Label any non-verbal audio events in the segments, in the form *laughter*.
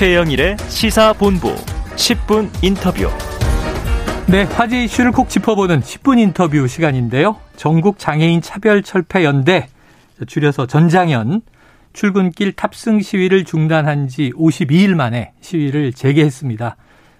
최영일의 시사본부 10분 인터뷰. 네, 화제 이슈를 콕 짚어보는 10분 인터뷰 시간인데요. 전국 장애인 차별 철폐 연대, 줄여서 전장연, 출근길 탑승 시위를 중단한 지 52일 만에 시위를 재개했습니다.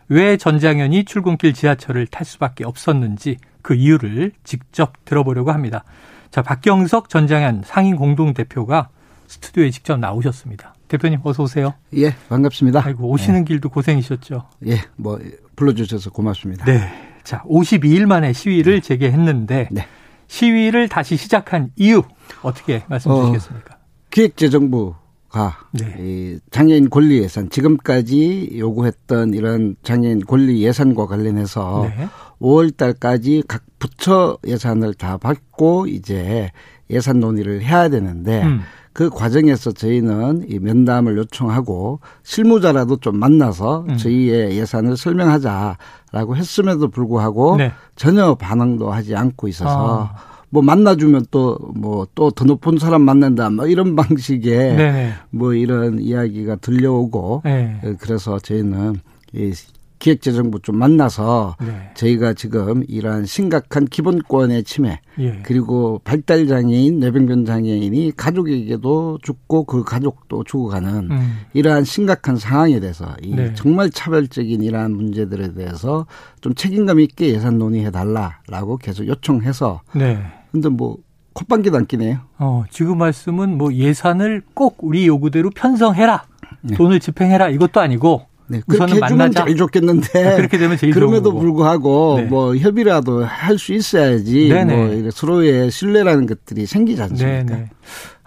왜 전장연이 출근길 지하철을 탈 수밖에 없었는지 그 이유를 직접 들어보려고 합니다. 자, 박경석 전장연 상임 공동 대표가 스튜디오에 직접 나오셨습니다. 대표님 어서 오세요. 예, 반갑습니다. 아이고 오시는 예. 길도 고생이셨죠. 예, 뭐 불러주셔서 고맙습니다. 네. 자, 52일 만에 시위를 재개했는데 네. 시위를 다시 시작한 이유 어떻게 말씀 주시겠습니까? 어, 기획재정부가 네. 이 장애인 권리 예산 지금까지 요구했던 이런 장애인 권리 예산과 관련해서 네. 5월 달까지 각 부처 예산을 다 받고 이제 예산 논의를 해야 되는데 음. 그 과정에서 저희는 이 면담을 요청하고 실무자라도 좀 만나서 음. 저희의 예산을 설명하자라고 했음에도 불구하고 네. 전혀 반응도 하지 않고 있어서 아. 뭐 만나주면 또 뭐 또 더 높은 사람 만난다 뭐 이런 *laughs* 방식의 네네. 뭐 이런 이야기가 들려오고 네. 그래서 저희는 이 기획재정부 좀 만나서 네. 저희가 지금 이러한 심각한 기본권의 침해 예. 그리고 발달 장애인, 뇌병변 장애인이 가족에게도 죽고 그 가족도 죽어가는 음. 이러한 심각한 상황에 대해서 이 네. 정말 차별적인 이러한 문제들에 대해서 좀 책임감 있게 예산 논의해 달라라고 계속 요청해서 네. 근데 뭐 콧방귀도 안 끼네요. 어, 지금 말씀은 뭐 예산을 꼭 우리 요구대로 편성해라. 네. 돈을 집행해라 이것도 아니고 네, 그렇게 해주면 만나자. 제일 좋겠는데 아, 그렇게 되면 제일 그럼에도 불구하고 네. 뭐 협의라도 할 수 있어야지 네네. 뭐 서로의 신뢰라는 것들이 생기지 않습니까? 네네.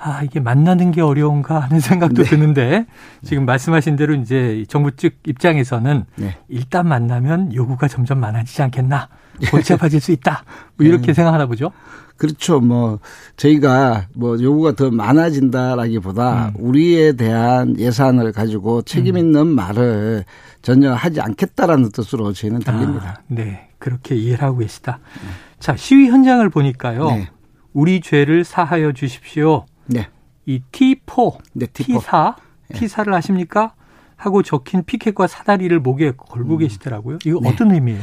아 이게 만나는 게 어려운가 하는 *laughs* 생각도 네. 드는데 지금 말씀하신 대로 이제 정부 측 입장에서는 네. 일단 만나면 요구가 점점 많아지지 않겠나 복잡해질 수 있다 뭐 이렇게 네. 생각하나 보죠. 그렇죠. 뭐 저희가 뭐 요구가 더 많아진다라기보다 음. 우리에 대한 예산을 가지고 책임 있는 음. 말을 전혀 하지 않겠다라는 뜻으로 저희는 들립니다. 아, 네, 그렇게 이해를 하고 계시다. 네. 자 시위 현장을 보니까요. 네. 우리 죄를 사하여 주십시오. 네. 이 T4, 네, T4, T4, 네. T4를 아십니까? 하고 적힌 피켓과 사다리를 목에 걸고 음. 계시더라고요. 이거 네. 어떤 의미예요?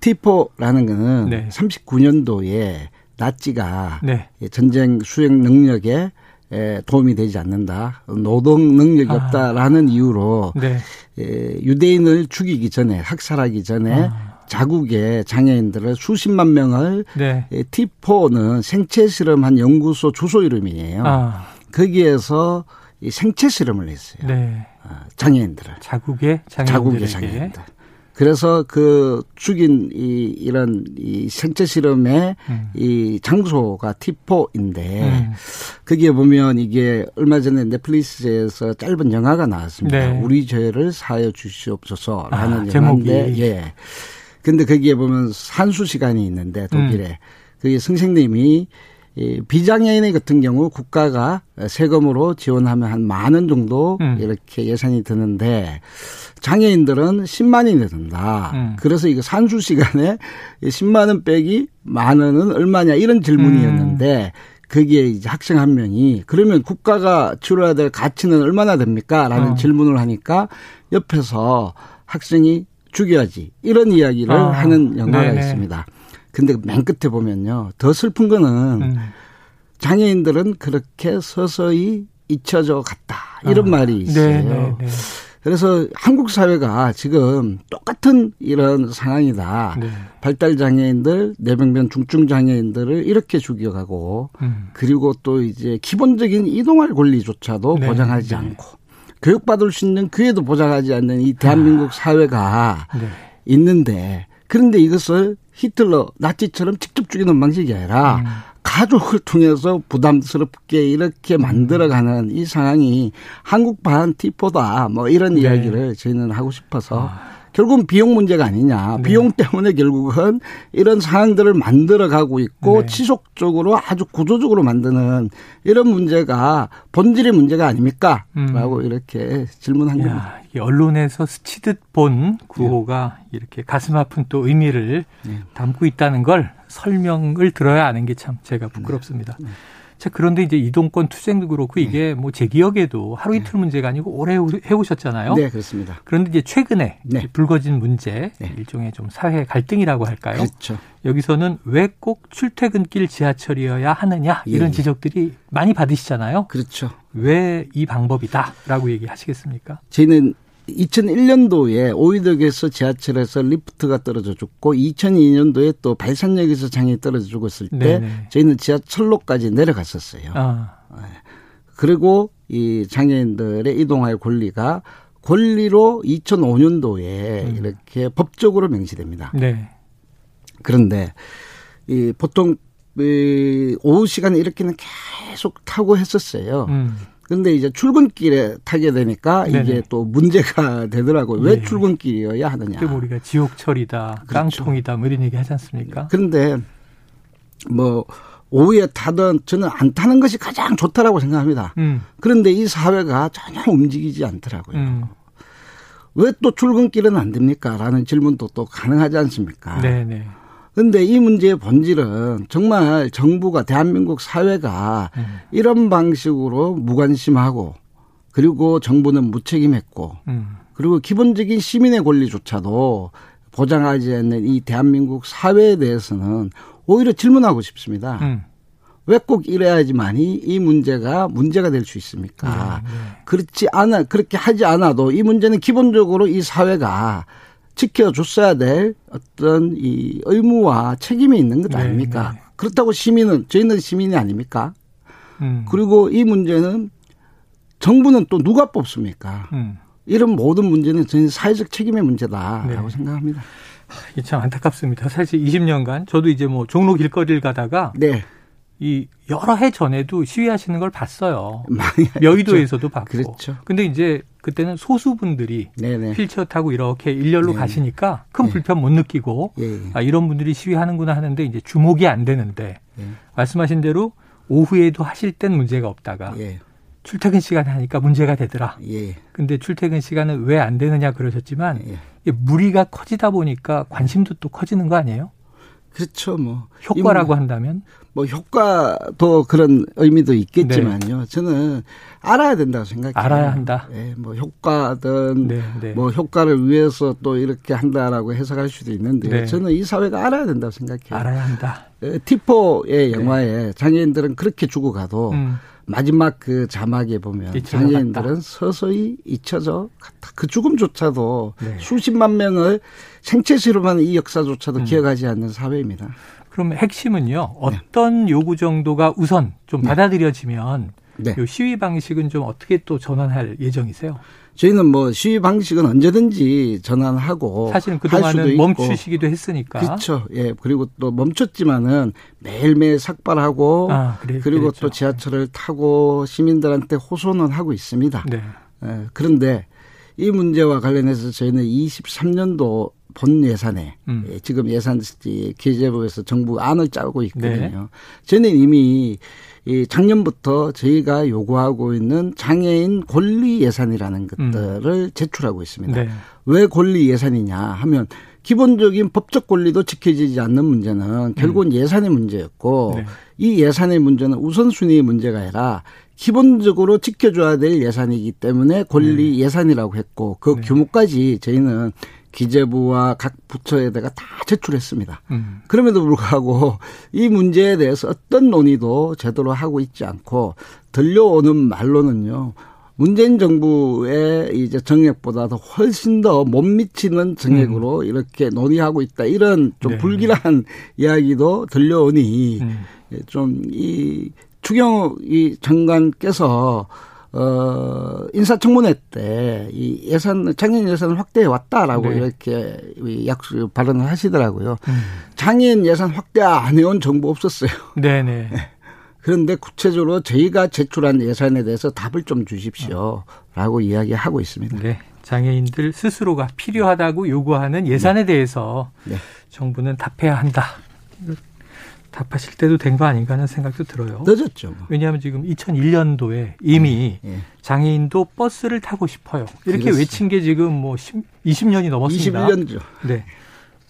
T4라는 거는 네. 39년도에 나치가 네. 전쟁 수행 능력에 도움이 되지 않는다. 노동 능력이 아. 없다라는 이유로 네. 유대인을 죽이기 전에 학살하기 전에 아. 자국의 장애인들을 수십만 명을 네. T4는 생체 실험한 연구소 주소 이름이에요. 아. 거기에서 생체 실험을 했어요. 네. 아, 장애인들을. 자국의 장애인들에게. 자국의 장애인들. 그래서 그 죽인 이 이런 이 생체 실험의 음. 이 장소가 티포인데 음. 거기에 보면 이게 얼마 전에 넷플릭스에서 짧은 영화가 나왔습니다. 네. 우리 죄를 사여 주시옵소서라는 아, 영화인데 예. 근데 거기에 보면 산수 시간이 있는데 독일에 음. 그게 선생님이 이 비장애인 같은 경우 국가가 세금으로 지원하면 한 만 원 정도 음. 이렇게 예산이 드는데 장애인들은 10만 원이 든다. 음. 그래서 이거 산수 시간에 10만 원 빼기 만 원은 얼마냐 이런 질문이었는데 음. 거기에 이제 학생 한 명이 그러면 국가가 치러야 될 가치는 얼마나 됩니까? 라는 어. 질문을 하니까 옆에서 학생이 죽여야지 이런 이야기를 어. 하는 영화가 네네. 있습니다. 근데 맨 끝에 보면요. 더 슬픈 거는 음. 장애인들은 그렇게 서서히 잊혀져 갔다. 이런 아. 말이 있어요. 네네네. 그래서 한국 사회가 지금 똑같은 이런 상황이다. 네. 발달 장애인들, 뇌병변 중증 장애인들을 이렇게 죽여가고 음. 그리고 또 이제 기본적인 이동할 권리조차도 네. 보장하지 네. 않고 교육받을 수 있는 기회도 보장하지 않는 이 대한민국 아. 사회가 네. 있는데 그런데 이것을 히틀러 나치처럼 직접 죽이는 방식이 아니라 음. 가족을 통해서 부담스럽게 이렇게 음. 만들어가는 이 상황이 한국판 티포다 뭐 이런 네. 이야기를 저희는 하고 싶어서 아. 결국은 비용 문제가 아니냐. 네. 비용 때문에 결국은 이런 상황들을 만들어 가고 있고 네. 지속적으로 아주 구조적으로 만드는 이런 문제가 본질의 문제가 아닙니까? 음. 라고 이렇게 질문한 야, 겁니다. 언론에서 스치듯 본 구호가 네. 이렇게 가슴 아픈 또 의미를 네. 담고 있다는 걸 설명을 들어야 아는 게 참 제가 부끄럽습니다. 네. 자, 그런데 이제 이동권 투쟁도 그렇고 이게 네. 뭐제 기억에도 하루 네. 이틀 문제가 아니고 오래 해오셨잖아요. 네, 그렇습니다. 그런데 이제 최근에 네. 불거진 문제, 네. 일종의 좀 사회 갈등이라고 할까요? 그렇죠. 여기서는 왜 꼭 출퇴근길 지하철이어야 하느냐 이런 예. 지적들이 많이 받으시잖아요. 그렇죠. 왜 이 방법이다라고 얘기하시겠습니까? 저희는 2001년도에 오이덕에서 지하철에서 리프트가 떨어져 죽고 2002년도에 또 발산역에서 장이 떨어져 죽었을 때 네네. 저희는 지하철로까지 내려갔었어요. 아. 네. 그리고 이 장애인들의 이동할 권리가 권리로 2005년도에 음. 이렇게 법적으로 명시됩니다. 네. 그런데 이 보통 이 오후 시간에 이렇게는 계속 타고 했었어요. 음. 근데 이제 출근길에 타게 되니까 네네. 이게 또 문제가 *laughs* 되더라고요. 왜 네. 출근길이어야 하느냐. 그 우리가 지옥철이다, 그렇죠. 깡통이다, 뭐 이런 얘기 하지 않습니까? 그런데 뭐 오후에 타던 저는 안 타는 것이 가장 좋다라고 생각합니다. 음. 그런데 이 사회가 전혀 움직이지 않더라고요. 음. 왜또 출근길은 안 됩니까? 라는 질문도 또 가능하지 않습니까? 네네. 근데 이 문제의 본질은 정말 정부가 대한민국 사회가 음. 이런 방식으로 무관심하고 그리고 정부는 무책임했고 음. 그리고 기본적인 시민의 권리조차도 보장하지 않는 이 대한민국 사회에 대해서는 오히려 질문하고 싶습니다. 음. 왜꼭 이래야지만이 이 문제가 문제가 될 수 있습니까? 네, 네. 그렇지 않아 그렇게 하지 않아도 이 문제는 기본적으로 이 사회가 지켜줬어야 될 어떤 이 의무와 책임이 있는 것 네, 아닙니까? 네, 네. 그렇다고 시민은 저희는 시민이 아닙니까? 음. 그리고 이 문제는 정부는 또 누가 뽑습니까? 음. 이런 모든 문제는 저는 사회적 책임의 문제다라고 네. 생각합니다. 이게 참 안타깝습니다. 사실 20년간 저도 이제 뭐 종로 길거리를 가다가 네. 이 여러 해 전에도 시위하시는 걸 봤어요. 여의도에서도 봤고. 그렇죠. 근데 이제 그때는 소수분들이 네네. 휠체어 타고 이렇게 일렬로 네네. 가시니까 큰 네. 불편 못 느끼고 예. 아, 이런 분들이 시위하는구나 하는데 이제 주목이 안 되는데 예. 말씀하신 대로 오후에도 하실 땐 문제가 없다가 예. 출퇴근 시간에 하니까 문제가 되더라. 예. 근데 출퇴근 시간은 왜 안 되느냐 그러셨지만 예. 무리가 커지다 보니까 관심도 또 커지는 거 아니에요? 그렇죠. 뭐 효과라고 한다면 뭐 효과도 그런 의미도 있겠지만요. 네. 저는 알아야 된다고 생각해요. 알아야 한다. 네, 뭐 효과든 네, 네. 뭐 효과를 위해서 또 이렇게 한다라고 해석할 수도 있는데 네. 저는 이 사회가 알아야 된다고 생각해요. 알아야 한다. 티포의 네. 영화에 장애인들은 그렇게 죽어가도 음. 마지막 그 자막에 보면 장애인들은 갔다. 서서히 잊혀져 갔다. 그 죽음조차도 네. 수십만 명을 생체 실험하는 이 역사조차도 음. 기억하지 않는 사회입니다. 그럼 핵심은요. 어떤 네. 요구 정도가 우선 좀 네. 받아들여지면 네. 요 시위 방식은 좀 어떻게 또 전환할 예정이세요? 저희는 뭐 시위 방식은 언제든지 전환하고 사실은 그동안은 멈추시기도 했으니까 그렇죠. 예 그리고 또 멈췄지만은 매일매일 삭발하고 아, 그래, 그리고 그랬죠. 또 지하철을 타고 시민들한테 호소는 하고 있습니다. 네. 예, 그런데 이 문제와 관련해서 저희는 23년도 본 예산에 음. 예, 지금 예산 기재부에서 정부 안을 짜고 있거든요. 네. 저는 이미 이 작년부터 저희가 요구하고 있는 장애인 권리 예산이라는 음. 것들을 음. 제출하고 있습니다. 네. 왜 권리 예산이냐 하면 기본적인 법적 권리도 지켜지지 않는 문제는 결국은 음. 예산의 문제였고 네. 이 예산의 문제는 우선순위의 문제가 아니라 기본적으로 지켜줘야 될 예산이기 때문에 권리 네. 예산이라고 했고 그 네. 규모까지 저희는 기재부와 각 부처에다가 다 제출했습니다. 음. 그럼에도 불구하고 이 문제에 대해서 어떤 논의도 제대로 하고 있지 않고 들려오는 말로는요. 문재인 정부의 이제 정액보다도 훨씬 더 못 미치는 정액으로 음. 이렇게 논의하고 있다. 이런 좀 네. 불길한 이야기도 들려오니 음. 좀이 추경 이 장관께서 어, 인사청문회 때 이 예산, 장애인 예산을 확대해 왔다라고 네. 이렇게 약속 발언을 하시더라고요. 음. 장애인 예산 확대 안 해온 정부 없었어요. *laughs* 네네. 네. 그런데 구체적으로 저희가 제출한 예산에 대해서 답을 좀 주십시오. 라고 이야기하고 있습니다. 네. 장애인들 스스로가 필요하다고 요구하는 예산에 네. 대해서 네. 정부는 답해야 한다. 답하실 때도 된 거 아닌가 하는 생각도 들어요. 늦었죠. 왜냐하면 지금 2001년도에 이미 네, 네. 장애인도 버스를 타고 싶어요. 이렇게 그렇습니다. 외친 게 지금 뭐 10, 20년이 넘었습니다. 21년죠. 네.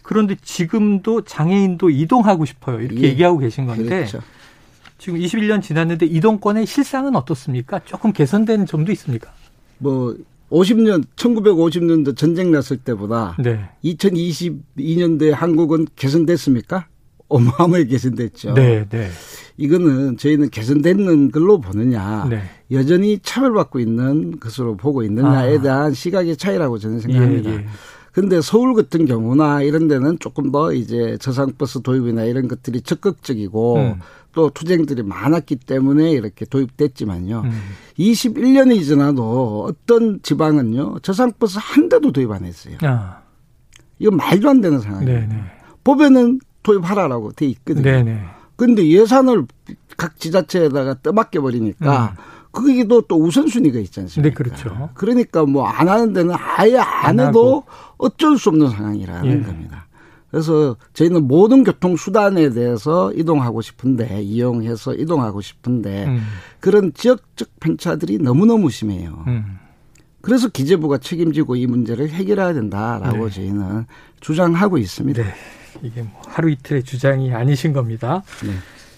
그런데 지금도 장애인도 이동하고 싶어요. 이렇게 예. 얘기하고 계신 건데 그렇죠. 지금 21년 지났는데 이동권의 실상은 어떻습니까? 조금 개선된 점도 있습니까? 뭐 50년 1950년도 전쟁 났을 때보다 네. 2022년도에 한국은 개선됐습니까? 어마어마하게 개선됐죠. 네, 네. 이거는 저희는 개선되는 걸로 보느냐, 네. 여전히 차별받고 있는 것으로 보고 있느냐에 아. 대한 시각의 차이라고 저는 생각합니다. 예, 예. 근데 서울 같은 경우나 이런 데는 조금 더 이제 저상버스 도입이나 이런 것들이 적극적이고 음. 또 투쟁들이 많았기 때문에 이렇게 도입됐지만요. 음. 21년이 지나도 어떤 지방은요, 저상버스 한 대도 도입 안 했어요. 아, 이거 말도 안 되는 상황이에요. 네, 네. 법에는 도입하라라고 돼 있거든요. 네, 네. 근데 예산을 각 지자체에다가 떠맡겨 버리니까 거기도 또 우선순위가 있지 않습니까? 네, 그렇죠. 그러니까 뭐 안 하는 데는 아예 안 안 해도 어쩔 수 없는 상황이라는 예. 겁니다. 그래서 저희는 모든 교통 수단에 대해서 이동하고 싶은데 이용해서 이동하고 싶은데 음, 그런 지역적 편차들이 너무너무 심해요. 음. 그래서 기재부가 책임지고 이 문제를 해결해야 된다라고 네. 저희는 주장하고 있습니다. 네. 이게 뭐 하루 이틀의 주장이 아니신 겁니다. 네.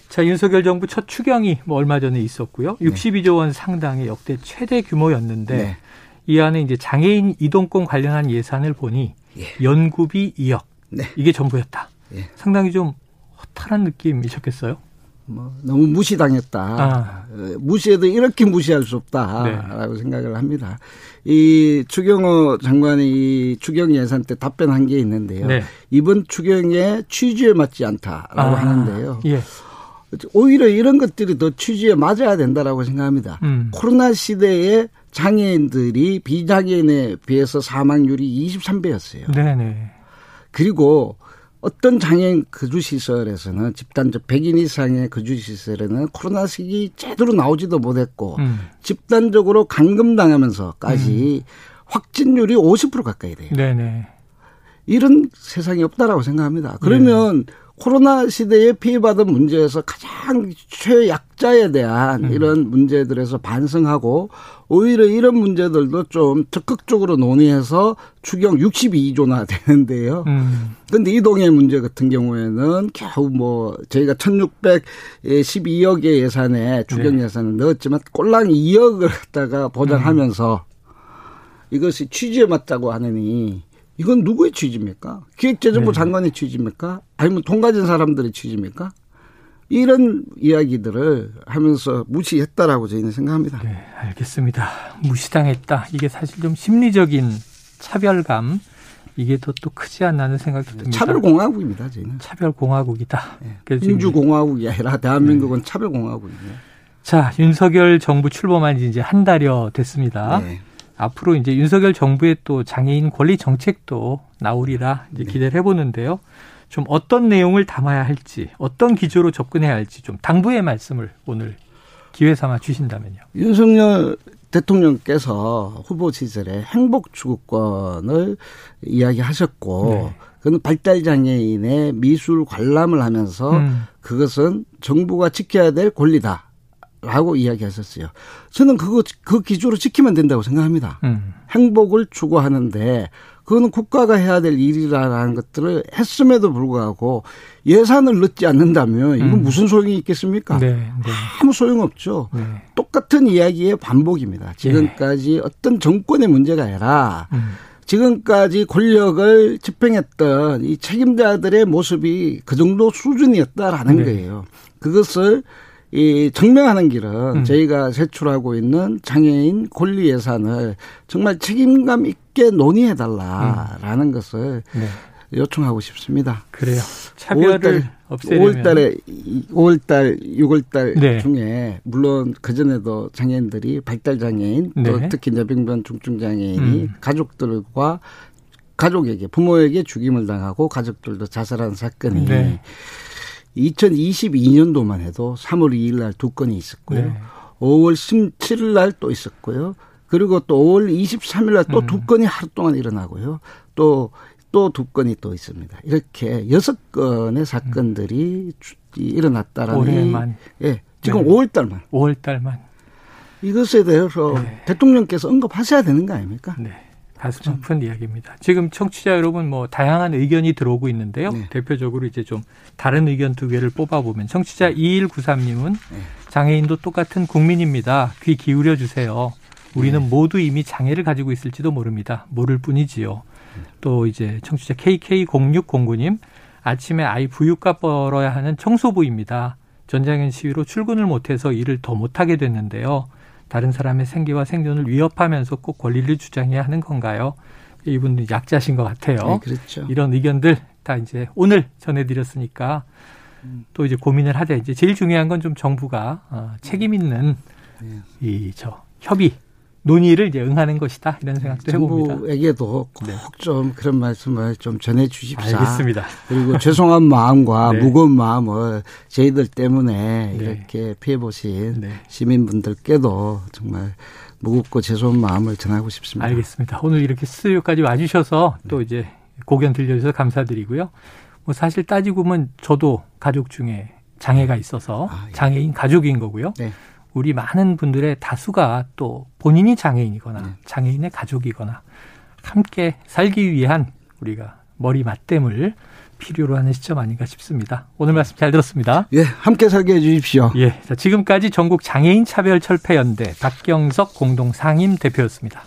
자, 윤석열 정부 첫 추경이 뭐 얼마 전에 있었고요. 62조 원 상당의 역대 최대 규모였는데 네. 이 안에 이제 장애인 이동권 관련한 예산을 보니 예. 연구비 2억 네. 이게 전부였다. 예. 상당히 좀 허탈한 느낌이셨겠어요? 뭐 너무 무시당했다. 아. 어, 무시해도 이렇게 무시할 수 없다라고 생각을 합니다. 이 추경호 장관이 이 추경 예산 때 답변한 게 있는데요. 네. 이번 추경의 취지에 맞지 않다라고 아, 하는데요. 예. 오히려 이런 것들이 더 취지에 맞아야 된다라고 생각합니다. 음. 코로나 시대에 장애인들이 비장애인에 비해서 사망률이 23배였어요. 네네. 그리고 어떤 장애인 거주시설에서는 집단적 100인 이상의 거주시설에는 코로나 시기 제대로 나오지도 못했고 음. 집단적으로 감금당하면서까지 확진율이 50% 가까이 돼요. 네네. 이런 세상이 없다라고 생각합니다. 그러면 코로나 시대에 피해받은 문제에서 가장 최약자에 대한 음. 이런 문제들에서 반성하고 오히려 이런 문제들도 좀 적극적으로 논의해서 추경 62조나 *laughs* 되는데요. 음. 근데 이동의 문제 같은 경우에는 겨우 뭐 저희가 1612억의 예산에 추경 네. 예산을 넣었지만 꼴랑 2억을 갖다가 보장하면서 이것이 취지에 맞다고 하느니 이건 누구의 취지입니까? 기획재정부 네. 장관의 취지입니까? 아니면 돈 가진 사람들의 취지입니까? 이런 이야기들을 하면서 무시했다라고 저희는 생각합니다. 네, 알겠습니다. 무시당했다. 이게 사실 좀 심리적인 차별감 이게 더 또 크지 않나는 생각이 듭니다. 차별공화국입니다, 저희는. 차별공화국이다. 지금 민주공화국이 아니라 대한민국은 차별공화국입니다. 자, 윤석열 정부 출범한 지 이제 한 달여 됐습니다. 네. 앞으로 이제 윤석열 정부의 또 장애인 권리 정책도 나오리라 이제 네. 기대를 해보는데요. 좀 어떤 내용을 담아야 할지, 어떤 기조로 접근해야 할지 좀 당부의 말씀을 오늘 기회 삼아 주신다면요. 윤석열 대통령께서 후보 시절에 행복 추구권을 이야기하셨고 네. 그는 발달 장애인의 미술 관람을 하면서 음. 그것은 정부가 지켜야 될 권리다. 라고 이야기하셨어요. 저는 그거 그 기조로 지키면 된다고 생각합니다. 음. 행복을 추구하는데 그거는 국가가 해야 될 일이라는 것들을 했음에도 불구하고 예산을 넣지 않는다면 이건 음. 무슨 소용이 있겠습니까? 네, 네, 아무 소용 없죠. 네. 똑같은 이야기의 반복입니다. 지금까지 어떤 정권의 문제가 아니라 음. 지금까지 권력을 집행했던 이 책임자들의 모습이 그 정도 수준이었다라는 네. 거예요. 그것을 이 증명하는 길은 음. 저희가 제출하고 있는 장애인 권리 예산을 정말 책임감 있게 논의해 달라라는 것을 네. 요청하고 싶습니다. 그래요. 차별을 5월 없애려면 5월달에 5월달, 6월달 네. 중에 물론 그 전에도 장애인들이 발달 장애인 또 네. 특히 뇌병변 중증 장애인이 음. 가족들과 가족에게 부모에게 죽임을 당하고 가족들도 자살한 사건이 네. 2022년도만 해도 3월 2일 날 두 건이 있었고요. 네. 5월 17일 날 또 있었고요. 그리고 또 5월 23일 날 또두 음. 건이 하루 동안 일어나고요. 또 또 두 건이 또 있습니다. 이렇게 여섯 건의 사건들이 주- 이- 일어났다라는 올해만 이- 예. 지금 네. 5월 달만 5월 달만 이것에 대해서 네. 대통령께서 언급하셔야 되는 거 아닙니까? 네. 가슴 아픈 이야기입니다. 지금 청취자 여러분 뭐 다양한 의견이 들어오고 있는데요. 네. 대표적으로 이제 좀 다른 의견 두 개를 뽑아보면 청취자 2193님은 장애인도 똑같은 국민입니다. 귀 기울여 주세요. 우리는 모두 이미 장애를 가지고 있을지도 모릅니다. 모를 뿐이지요. 또 이제 청취자 KK0609님 아침에 아이 부유값 벌어야 하는 청소부입니다. 전장현 시위로 출근을 못해서 일을 더 못하게 됐는데요. 다른 사람의 생계와 생존을 위협하면서 꼭 권리를 주장해야 하는 건가요? 이분은 약자신 것 같아요. 네, 그렇죠. 이런 의견들 다 이제 오늘 전해드렸으니까 또 이제 고민을 하되 이제 제일 중요한 건 좀 정부가 어, 책임 있는 네. 이저 협의 논의를 이제 응하는 것이다 이런 생각도 해봅니다. 정부에게도 꼭 네. 좀 그런 말씀을 좀 전해 주십사. 알겠습니다. 그리고 죄송한 마음과 *laughs* 네. 무거운 마음을 저희들 때문에 네. 이렇게 피해 보신 네. 시민분들께도 정말 무겁고 죄송한 마음을 전하고 싶습니다. 알겠습니다. 오늘 이렇게 스튜디오까지 와주셔서 또 이제 고견 들려주셔서 감사드리고요. 뭐 사실 따지고 보면 저도 가족 중에 장애가 있어서 아, 예. 장애인 가족인 거고요. 네. 우리 많은 분들의 다수가 또 본인이 장애인이거나 네. 장애인의 가족이거나 함께 살기 위한 우리가 머리 맞댐을 필요로 하는 시점 아닌가 싶습니다. 오늘 말씀 잘 들었습니다. 예, 함께 살게 해 주십시오. 예. 자, 지금까지 전국 장애인 차별 철폐 연대 박경석 공동 상임 대표였습니다.